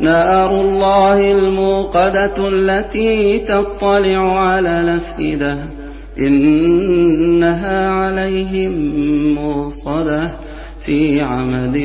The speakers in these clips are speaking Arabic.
نار الله الموقدة التي تطلع على الأفئدة إنها عليهم موصدة في عمد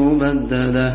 مبددة.